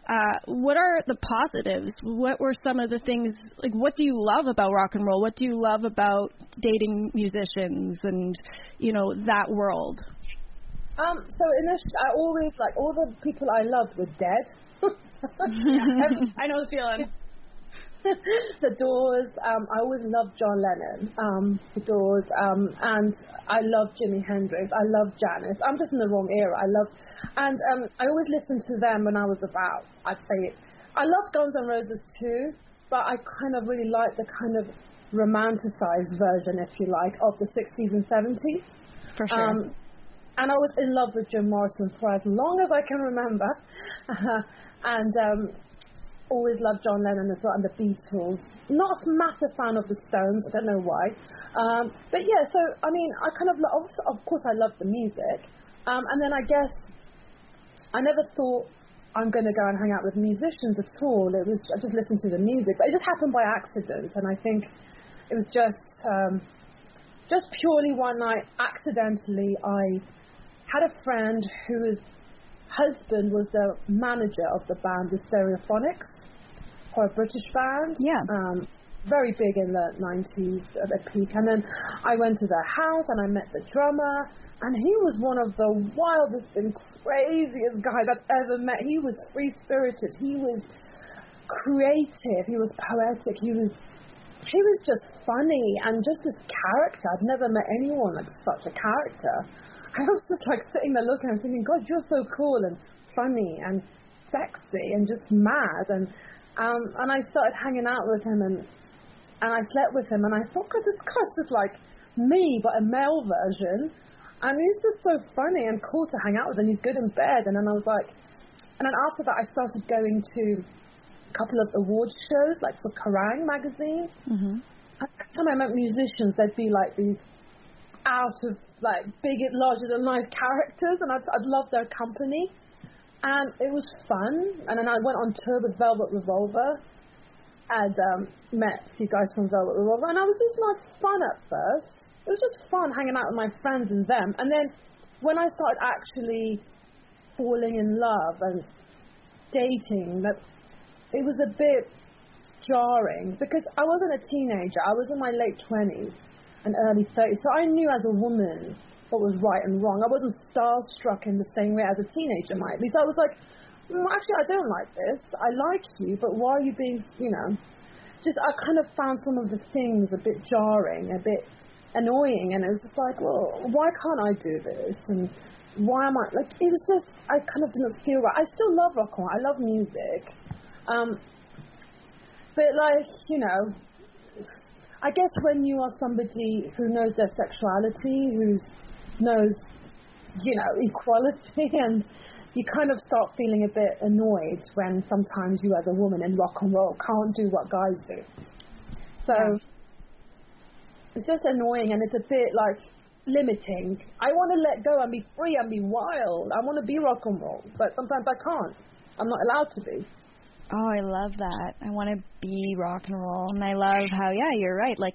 uh, what are the positives? What were some of the things like? What do you love about rock and roll? What do you love about dating musicians and you know that world? Um, so initially, I always like all the people I loved were dead. I know the feeling. the Doors. Um, I always loved John Lennon. Um, the Doors. Um, and I love Jimi Hendrix. I love Janis. I'm just in the wrong era. I love, and um, I always listened to them when I was about. I'd say, it. I love Guns N' Roses too, but I kind of really like the kind of romanticized version, if you like, of the 60s and 70s. For sure. Um, and I was in love with Jim Morrison for as long as I can remember. and um, always loved John Lennon as well and the Beatles. Not a massive fan of the Stones. I don't know why. Um, but yeah, so I mean, I kind of of course I love the music, um, and then I guess I never thought I'm going to go and hang out with musicians at all. It was I just listened to the music, but it just happened by accident, and I think it was just um, just purely one night accidentally I had a friend whose husband was the manager of the band the Stereophonics for a British band. Yeah. Um, very big in the 90s at the peak. And then I went to their house and I met the drummer, and he was one of the wildest and craziest guys I've ever met. He was free spirited. He was creative. He was poetic. He was he was just funny and just this character. I've never met anyone like such a character. I was just like sitting there looking and thinking, God, you're so cool and funny and sexy and just mad and um, and I started hanging out with him and and I slept with him and I thought, God, this guy's just like me but a male version. And he's just so funny and cool to hang out with and he's good in bed and then I was like and then after that I started going to a couple of awards shows, like for Kerrang magazine. Mm-hmm. Every time I met musicians, there'd be like these out of like big, larger than life characters, and I'd, I'd love their company and it was fun. And then I went on tour with Velvet Revolver and um, met a few guys from Velvet Revolver, and I was just like fun at first. It was just fun hanging out with my friends and them. And then when I started actually falling in love and dating, that it was a bit jarring because I wasn't a teenager. I was in my late twenties and early thirties, so I knew as a woman what was right and wrong. I wasn't starstruck in the same way as a teenager might be. So I was like, mm, actually, I don't like this. I like you, but why are you being, you know, just I kind of found some of the things a bit jarring, a bit annoying, and it was just like, well, why can't I do this? And why am I like? It was just I kind of didn't feel right. I still love rock and roll. I love music, um, but like you know, I guess when you are somebody who knows their sexuality, who knows, you know, equality and you kind of start feeling a bit annoyed when sometimes you as a woman in rock and roll can't do what guys do. So yeah. it's just annoying and it's a bit like limiting. I want to let go and be free and be wild. I want to be rock and roll, but sometimes I can't. I'm not allowed to be. Oh, I love that. I want to be rock and roll, and I love how yeah, you're right. Like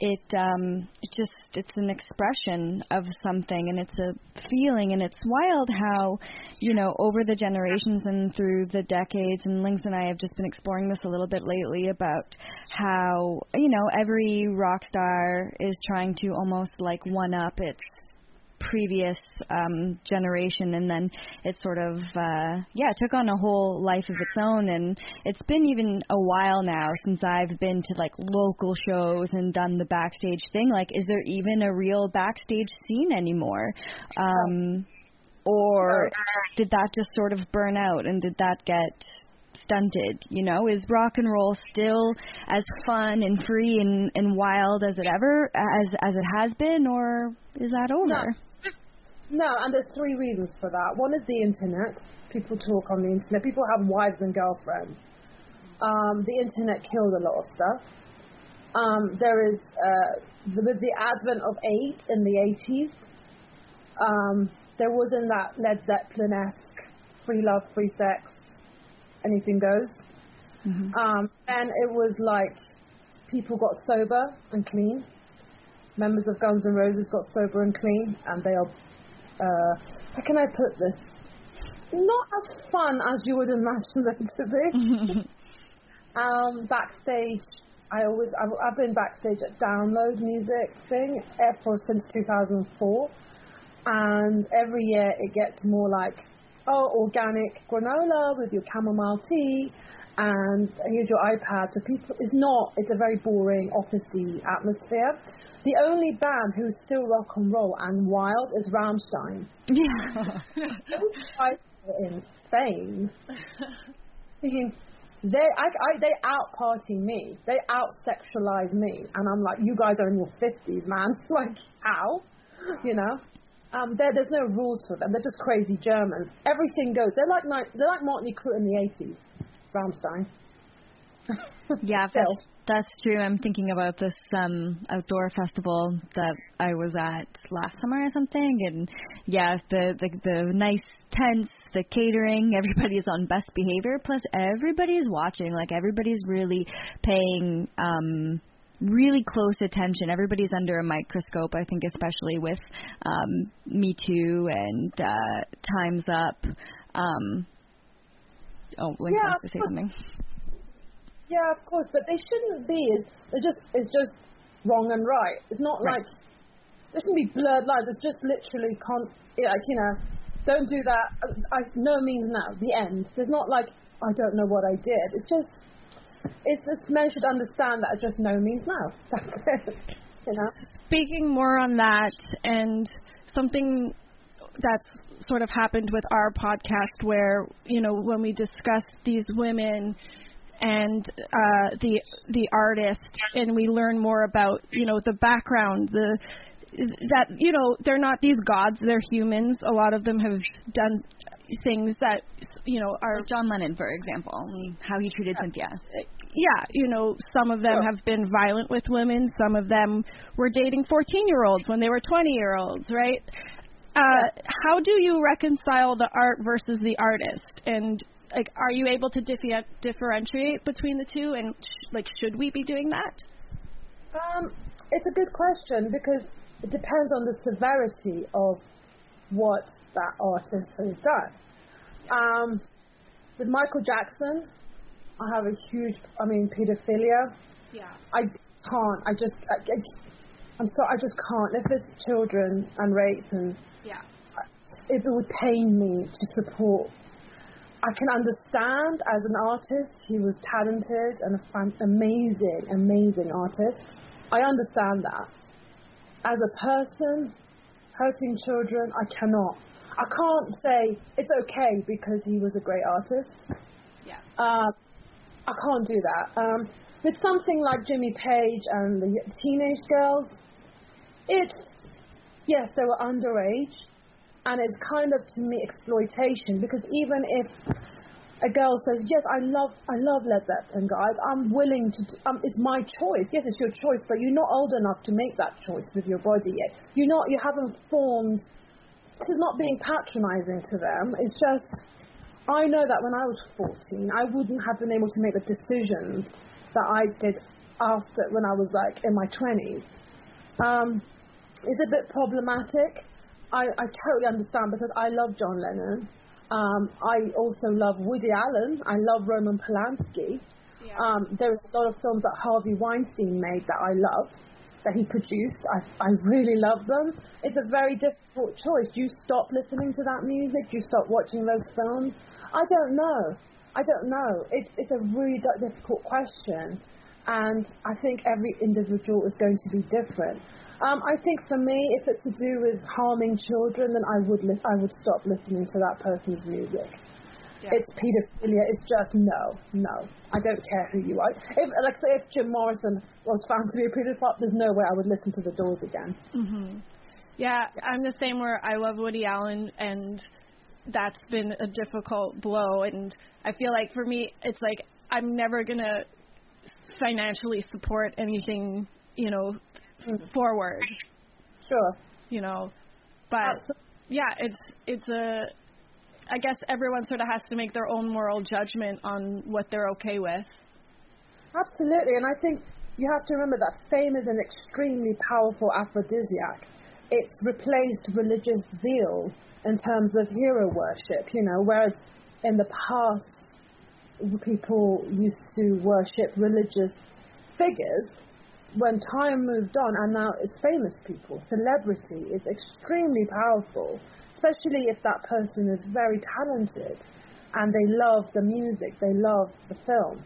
it, um, it just it's an expression of something, and it's a feeling, and it's wild how you know over the generations and through the decades. And Lings and I have just been exploring this a little bit lately about how you know every rock star is trying to almost like one up its previous um, generation, and then it sort of uh, yeah took on a whole life of its own. And it's been even a while now since I've been to like local shows and done the backstage thing. Like, is there even a real backstage scene anymore? Um, or did that just sort of burn out and did that get stunted you know is rock and roll still as fun and free and, and wild as it ever as as it has been or is that over no. No and there's three reasons for that one is the internet people talk on the internet people have wives and girlfriends um, the internet killed a lot of stuff um, there is uh, with the advent of eight in the 80s um, there wasn't that Led Zeppelin esque free love, free sex, anything goes. Mm-hmm. Um, and it was like people got sober and clean. Members of Guns N' Roses got sober and clean, and they are. Uh, how can I put this? Not as fun as you would imagine them to be. um, backstage, I always I've, I've been backstage at Download Music thing for since 2004 and every year it gets more like, oh, organic granola with your chamomile tea, and use your iPad. So people, it's not, it's a very boring, officey atmosphere. The only band who's still rock and roll and wild is Rammstein. Yeah. Those guys are insane. Thinking, they, I, I, they out party me. They out sexualize me, and I'm like, you guys are in your fifties, man. like, how? You know. Um, there's no rules for them. They're just crazy Germans. Everything goes. They're like they're like Motley Crue in the 80s. Rammstein. yeah, that's, that's true. I'm thinking about this um outdoor festival that I was at last summer or something, and yeah, the the the nice tents, the catering, everybody's on best behavior. Plus, everybody's watching. Like everybody's really paying um really close attention. Everybody's under a microscope, I think, especially with um, Me Too and uh, Time's Up. Um, oh, Link yeah, wants to say something. Yeah, of course, but they shouldn't be. It's, they're just, it's just wrong and right. It's not right. like there shouldn't be blurred lines. It's just literally con- like you know, don't do that. Uh, I, no means no. The end. There's not like I don't know what I did. It's just it's just men should understand that it's just no means no. That's it. You know. Speaking more on that and something that's sort of happened with our podcast where you know when we discuss these women and uh, the the artist and we learn more about you know the background the that you know they're not these gods they're humans a lot of them have done things that you know are John Lennon for example how he treated yeah. Cynthia yeah, you know, some of them sure. have been violent with women. Some of them were dating 14 year olds when they were 20 year olds, right? Uh. How do you reconcile the art versus the artist? And like, are you able to diffi- differentiate between the two? And sh- like, should we be doing that? Um, it's a good question because it depends on the severity of what that artist has done. Um, with Michael Jackson, I have a huge, I mean, pedophilia. Yeah. I can't. I just, I, I, I'm so, I just can't. If it's children and rape and yeah, it would pain me to support. I can understand as an artist, he was talented and a fan, amazing, amazing artist. I understand that. As a person, hurting children, I cannot. I can't say it's okay because he was a great artist. Yeah. Uh, I can't do that. Um, with something like Jimmy Page and the teenage girls, it's yes, they were underage, and it's kind of to me exploitation because even if a girl says yes, I love I love Led Zeppelin, guys, I'm willing to. Um, it's my choice. Yes, it's your choice, but you're not old enough to make that choice with your body yet. You're not. You haven't formed. This is not being patronizing to them. It's just I know that when I was 14, I wouldn't have been able to make the decisions that I did after when I was like in my 20s. Um, it's a bit problematic. I, I totally understand because I love John Lennon. Um, I also love Woody Allen. I love Roman Polanski. Yeah. Um, there's a lot of films that Harvey Weinstein made that I love. that he produced. I, I really love them. It's a very difficult choice. Do you stop listening to that music? Do you stop watching those films? I don't know. I don't know. It's, it's a really difficult question. And I think every individual is going to be different. Um, I think for me, if it's to do with harming children, then I would li- I would stop listening to that person's music. Yeah. It's pedophilia. It's just no, no. I don't care who you are. If, like, say, if Jim Morrison was found to be a pedophile, there's no way I would listen to the Doors again. Mm-hmm. Yeah, I'm the same. Where I love Woody Allen, and that's been a difficult blow. And I feel like for me, it's like I'm never gonna financially support anything, you know, mm-hmm. forward. Sure. You know, but yeah, it's it's a I guess everyone sort of has to make their own moral judgment on what they're okay with. Absolutely, and I think you have to remember that fame is an extremely powerful aphrodisiac. It's replaced religious zeal in terms of hero worship, you know, whereas in the past people used to worship religious figures when time moved on and now it's famous people. Celebrity is extremely powerful especially if that person is very talented and they love the music, they love the film.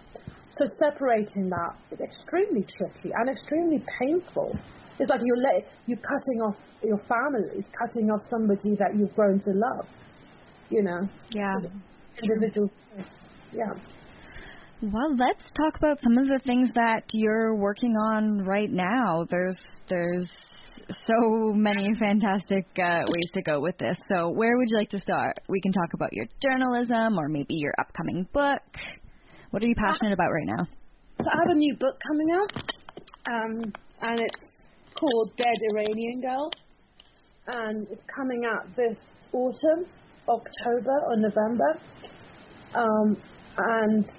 So separating that is extremely tricky and extremely painful. It's like you're let, you're cutting off your family, it's cutting off somebody that you've grown to love. You know. Yeah. Individual. Yeah. Well, let's talk about some of the things that you're working on right now. There's there's so many fantastic uh, ways to go with this. So, where would you like to start? We can talk about your journalism or maybe your upcoming book. What are you passionate about right now? So, I have a new book coming out, um, and it's called Dead Iranian Girl, and it's coming out this autumn, October or November. Um, and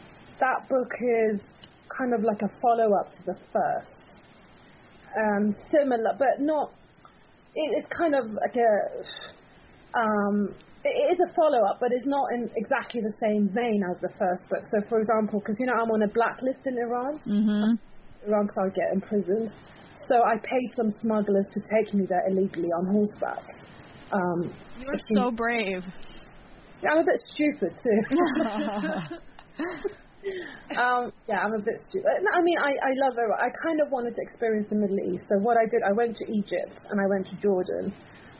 that book is kind of like a follow up to the first um, similar, but not. It, it's kind of like a. Um, it is a follow up, but it's not in exactly the same vein as the first book. So, for example, because you know I'm on a blacklist in Iran, mm-hmm. Iran, because I get imprisoned. So I paid some smugglers to take me there illegally on horseback. Um, You're so brave. Yeah, I'm a bit stupid too. um, yeah, I'm a bit stupid. I mean, I, I love it. I kind of wanted to experience the Middle East. So what I did, I went to Egypt and I went to Jordan,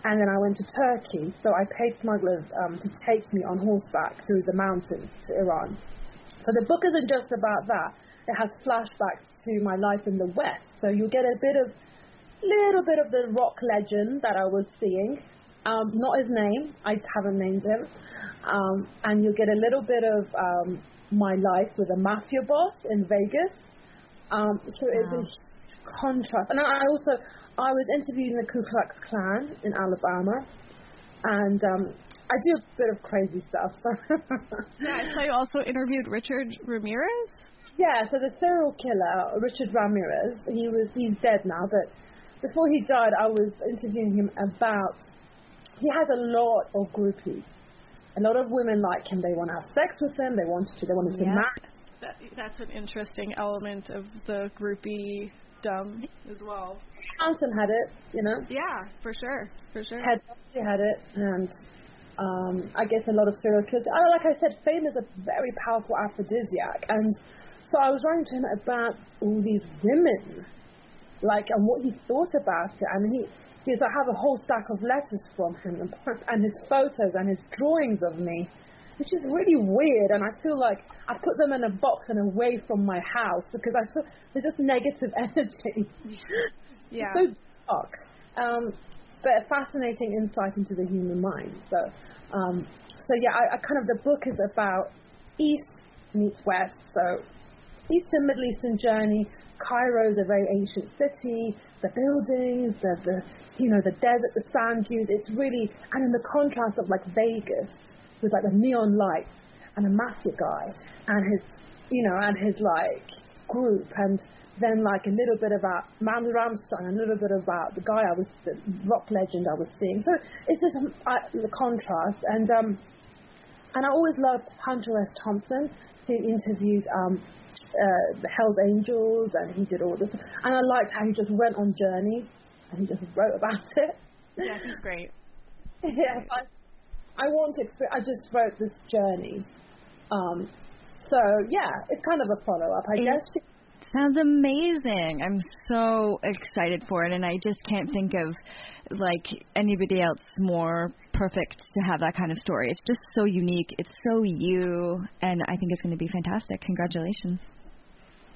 and then I went to Turkey. So I paid smugglers um, to take me on horseback through the mountains to Iran. So the book isn't just about that. It has flashbacks to my life in the West. So you get a bit of, little bit of the rock legend that I was seeing. Um, not his name. I haven't named him. Um, and you get a little bit of um, my life with a mafia boss in Vegas. Um, so wow. it's a contrast. And I also, I was interviewing the Ku Klux Klan in Alabama, and um, I do a bit of crazy stuff. So yeah, I saw you also interviewed Richard Ramirez. Yeah, so the serial killer Richard Ramirez, he was he's dead now, but before he died, I was interviewing him about. He has a lot of groupies a lot of women like him. They want to have sex with him. They wanted to. They wanted to marry. That, that's an interesting element of the groupie dumb as well. Manson had it, you know. Yeah, for sure, for sure. Ted had it, and um, I guess a lot of serial killers. Oh, like I said, fame is a very powerful aphrodisiac, and so I was writing to him about all these women, like and what he thought about it, and he because I have a whole stack of letters from him and, and his photos and his drawings of me, which is really weird. And I feel like I put them in a box and away from my house because I feel there's just negative energy. Yeah. so dark. Um, but a fascinating insight into the human mind. So, um, so yeah, I, I kind of the book is about East meets West. So Eastern Middle Eastern journey. Cairo is a very ancient city. The buildings, the, the you know the desert, the sand dunes. It's really and in the contrast of like Vegas with like the neon lights and a mafia guy and his you know and his like group and then like a little bit about Mount Rammstein, a little bit about the guy I was, the rock legend I was seeing. So it's just I, the contrast, and um, and I always loved Hunter S. Thompson, who interviewed um, uh, the Hell's Angels, and he did all this. And I liked how he just went on journeys and he just wrote about it. Yeah, he's great. yeah, I, I want to. I just wrote this journey. Um, so yeah, it's kind of a follow up, I It guess. Sounds amazing. I'm so excited for it and I just can't think of like anybody else more perfect to have that kind of story. It's just so unique. It's so you and I think it's going to be fantastic. Congratulations.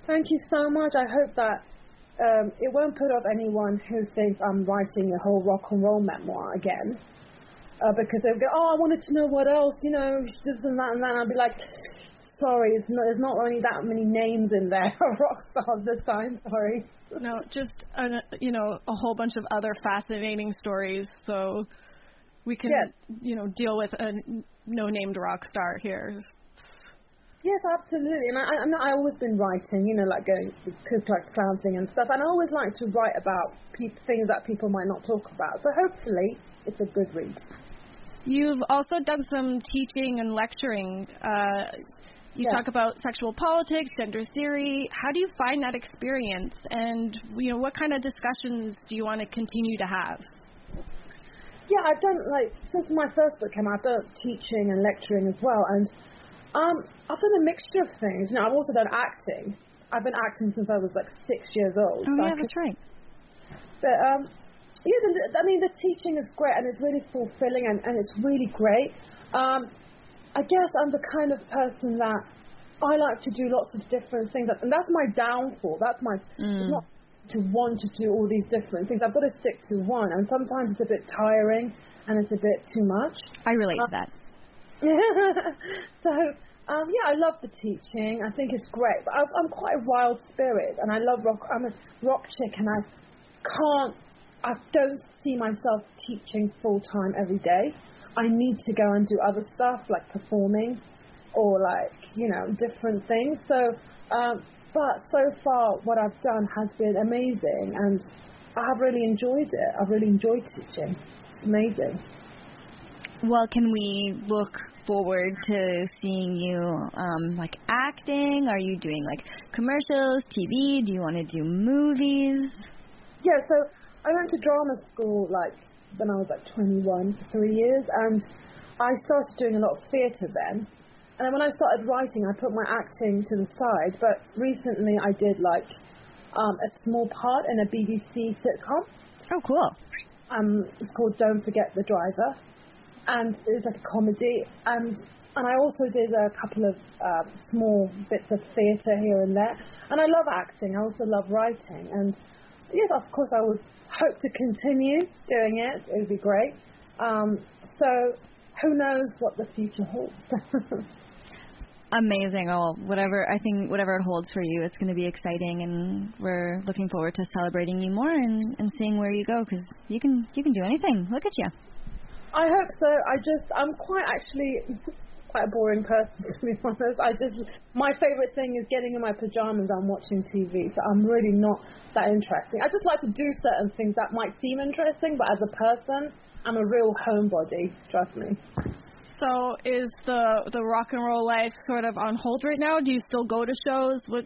Thank you so much. I hope that um, it won't put off anyone who thinks I'm writing a whole rock and roll memoir again. Uh, because they'll go, oh, I wanted to know what else, you know, this and that and that. And I'll be like, sorry, it's not, there's not only that many names in there of rock stars this time, sorry. No, just uh, you know a whole bunch of other fascinating stories. So we can Yes. you know deal with a no named rock star here. Yes, absolutely. And I, I, know I've always been writing, you know, like going to Ku Klux Klan thing and stuff. And I always like to write about pe- things that people might not talk about. So hopefully, it's a good read. You've also done some teaching and lecturing. Uh, you Yeah. talk about sexual politics, gender theory. How do you find that experience? And you know, what kind of discussions do you want to continue to have? Yeah, I've done like since my first book came out, I've done teaching and lecturing as well, and um, I've done a mixture of things. You know, I've also done acting. I've been acting since I was like six years old. Oh so yeah, that's right. But um, yeah, the, I mean the teaching is great and it's really fulfilling and, and it's really great. Um, I guess I'm the kind of person that I like to do lots of different things, and that's my downfall. That's my it's not to want to do all these different things. I've got to stick to one, and sometimes it's a bit tiring and it's a bit too much. I relate to that. so um, yeah, I love the teaching. I think it's great. But I'm, I'm quite a wild spirit, and I love rock. I'm a rock chick, and I can't. I don't see myself teaching full time every day. I need to go and do other stuff like performing, or like you know different things. So, um, but so far what I've done has been amazing, and I have really enjoyed it. I've really enjoyed teaching. It's amazing. Well, can we look forward to seeing you um like acting? Are you doing like commercials, TV? Do you want to do movies? Yeah, so I went to drama school like when I was like 21 for three years, and I started doing a lot of theatre then. And then when I started writing, I put my acting to the side. But recently, I did like um, a small part in a BBC sitcom. Oh, cool. Um, it's called Don't Forget the Driver, and it's like a comedy. And and I also did a couple of uh, small bits of theatre here and there. And I love acting. I also love writing. And yes, of course, I would hope to continue doing it. It would be great. Um, so who knows what the future holds? Amazing. Oh, whatever I think whatever it holds for you, it's going to be exciting and we're looking forward to celebrating you more and and seeing where you go cuz you can you can do anything. Look at you. I hope so. I just, I'm quite actually quite a boring person to be honest. I just, my favourite thing is getting in my pajamas and watching TV. So I'm really not that interesting. I just like to do certain things that might seem interesting, but as a person, I'm a real homebody. Trust me. So is the the rock and roll life sort of on hold right now? Do you still go to shows? What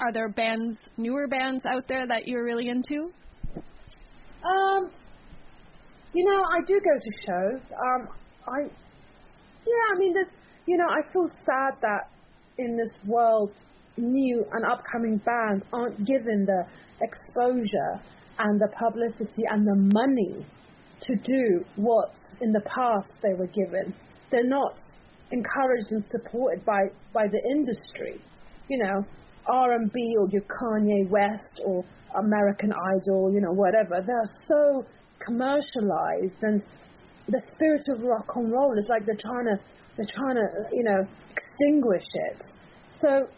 are there bands, newer bands out there that you're really into? Um, you know, I do go to shows. Um, I, yeah, I mean, there's, you know, I feel sad that in this world, new and upcoming bands aren't given the exposure and the publicity and the money to do what in the past they were given. They're not encouraged and supported by by the industry. You know, R&B or your Kanye West or American Idol, you know, whatever. They're so commercialized and the spirit of rock and roll is like they're trying to they're trying to you know extinguish it. So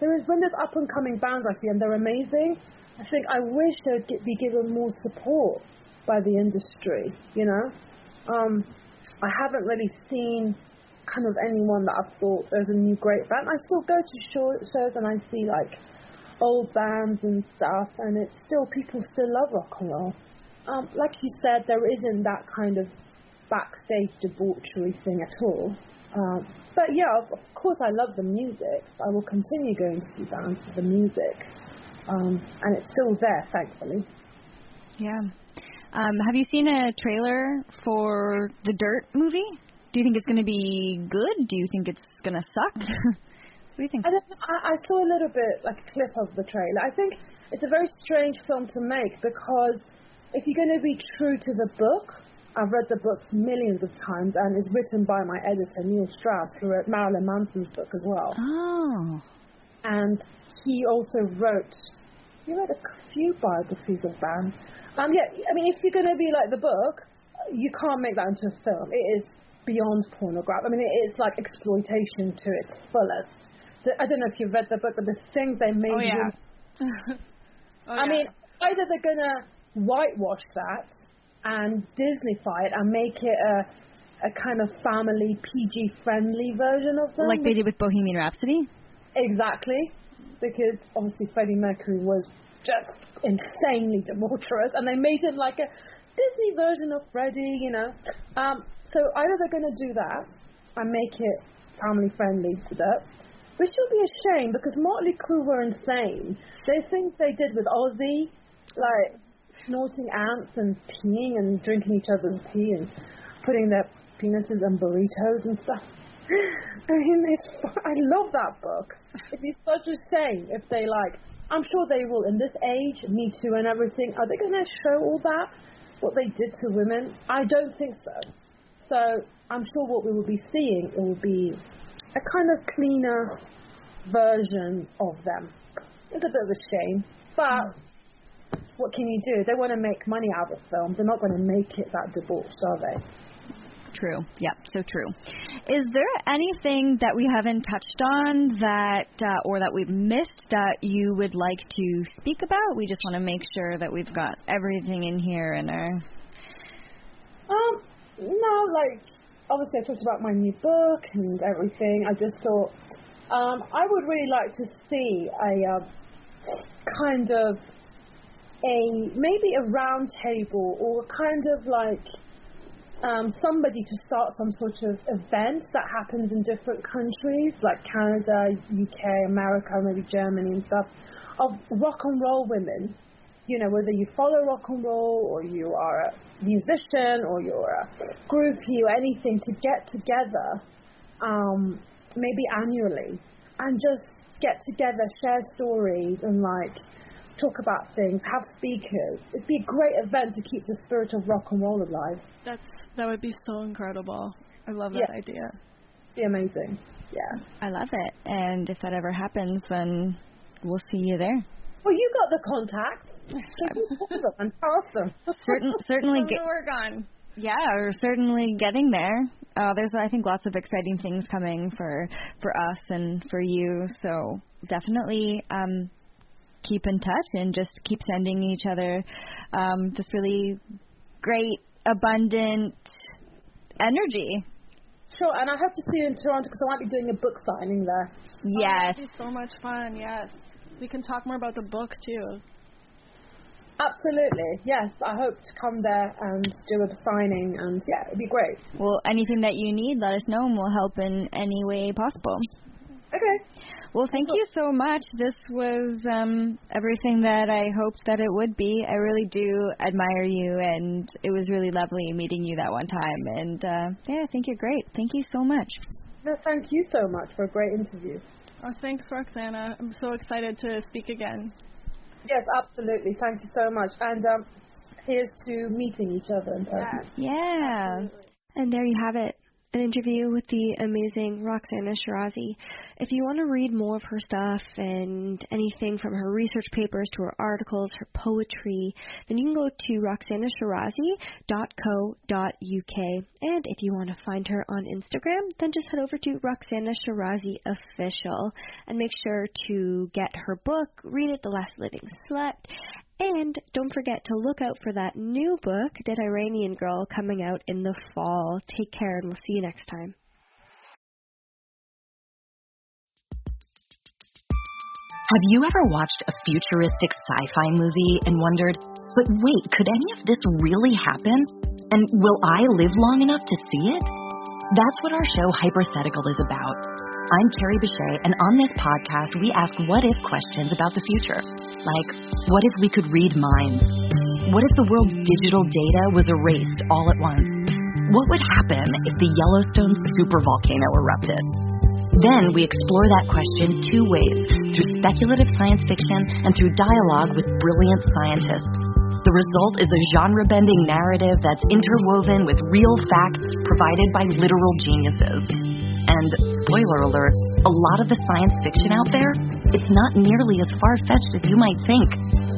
there is when there's up and coming bands I see and they're amazing. I think I wish they'd get, be given more support by the industry. You know, um, I haven't really seen kind of anyone that I've thought there's a new great band. I still go to show, shows and I see like old bands and stuff, and it's still people still love rock and roll. Um, like you said, there isn't that kind of backstage debauchery thing at all. Uh, but yeah, of, of, course, I love the music. I will continue going to see bands for the music, um, and it's still there, thankfully. Yeah. Um, have you seen a trailer for the Dirt movie? Do you think it's going to be good? Do you think it's going to suck? what do you think? I, I, I saw a little bit, like a clip of the trailer. I think it's a very strange film to make because if you're going to be true to the book, I've read the books millions of times, and it's written by my editor Neil Strauss, who wrote Marilyn Manson's book as well. Oh. And he also wrote. He wrote a few biographies of bands. Um, yeah, I mean, if you're going to be like the book, you can't make that into a film. It is beyond pornography. I mean, it is like exploitation to its fullest. The, I don't know if you've read the book, but the things they made. Oh yeah. oh, I yeah. mean, either they're gonna whitewash that and Disneyfy it and make it a a kind of family PG friendly version of them. Like they did with Bohemian Rhapsody? Exactly. Because obviously Freddie Mercury was just insanely tumultuous and they made him like a Disney version of Freddie, you know. Um, so either they're going to do that and make it family friendly to that, which will be a shame because Motley Crue were insane. They things they did with Ozzy, like snorting ants and peeing and drinking each other's pee and putting their penises in burritos and stuff. I mean, it's I love that book. It'd be such a shame if they like. I'm sure they will in this age, Me Too and everything. Are they going to show all that? What they did to women? I don't think so. So I'm sure what we will be seeing it will be a kind of cleaner version of them. It's a bit of a shame, but what can you do? They want to make money out of films. They're not going to make it that debauched, are they? True. Yep. So true. Is there anything that we haven't touched on that, uh, or that we've missed that you would like to speak about? We just want to make sure that we've got everything in here in our. Um. No, like obviously I talked about my new book and everything. I just thought um, I would really like to see a uh, kind of a maybe a round table or kind of like um, somebody to start some sort of event that happens in different countries like Canada, UK, America, maybe Germany and stuff of rock and roll women. You know, whether you follow rock and roll or you are a musician or you're a groupie or anything, to get together um, maybe annually and just get together, share stories and like talk about things, have speakers. It'd be a great event to keep the spirit of rock and roll alive. That's that would be so incredible. I love that idea. yeah. idea. Be amazing. Yeah. I love it. And if that ever happens, then we'll see you there. Well, you got the contact. and awesome. Certain, certainly get. Work on. Yeah, we're certainly getting there. Uh, there's, I think, lots of exciting things coming for for us and for you. So definitely um, keep in touch and just keep sending each other um, this really great, abundant energy. Sure, and I hope to see you in Toronto because I might be doing a book signing there. Yes. Oh, so much fun, yes. We can talk more about the book too. Absolutely, yes. I hope to come there and do a signing, and yeah, it'd be great. Well, anything that you need, let us know, and we'll help in any way possible. Okay. Well, thank you so much. This was um, everything that I hoped that it would be. I really do admire you, and it was really lovely meeting you that one time. And uh, yeah, I think you're great. Thank you so much. No, thank you so much for a great interview. Oh, thanks, Roxana. I'm so excited to speak again. Yes, absolutely. Thank you so much. And um, here's to meeting each other in person. Yeah. yeah. And there you have it an interview with the amazing Roxana Shirazi. If you want to read more of her stuff and anything from her research papers to her articles, her poetry, then you can go to roxanashirazi.co.uk. And if you want to find her on Instagram, then just head over to Roxana Shirazi Official and make sure to get her book, read it, The Last Living Slut, and don't forget to look out for that new book, Dead Iranian Girl, coming out in the fall. Take care, and we'll see you next time. Have you ever watched a futuristic sci fi movie and wondered, but wait, could any of this really happen? And will I live long enough to see it? That's what our show Hyperthetical is about. I'm Carrie Bechet, and on this podcast, we ask what if questions about the future. Like, what if we could read minds? What if the world's digital data was erased all at once? What would happen if the Yellowstone supervolcano erupted? Then we explore that question two ways through speculative science fiction and through dialogue with brilliant scientists. The result is a genre bending narrative that's interwoven with real facts provided by literal geniuses. And, spoiler alert, a lot of the science fiction out there, it's not nearly as far fetched as you might think.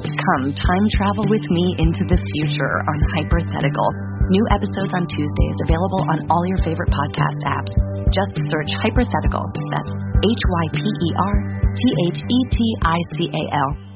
Come time travel with me into the future on Hyperthetical. New episodes on Tuesdays available on all your favorite podcast apps. Just search Hyperthetical. That's H Y P E R T H E T I C A L.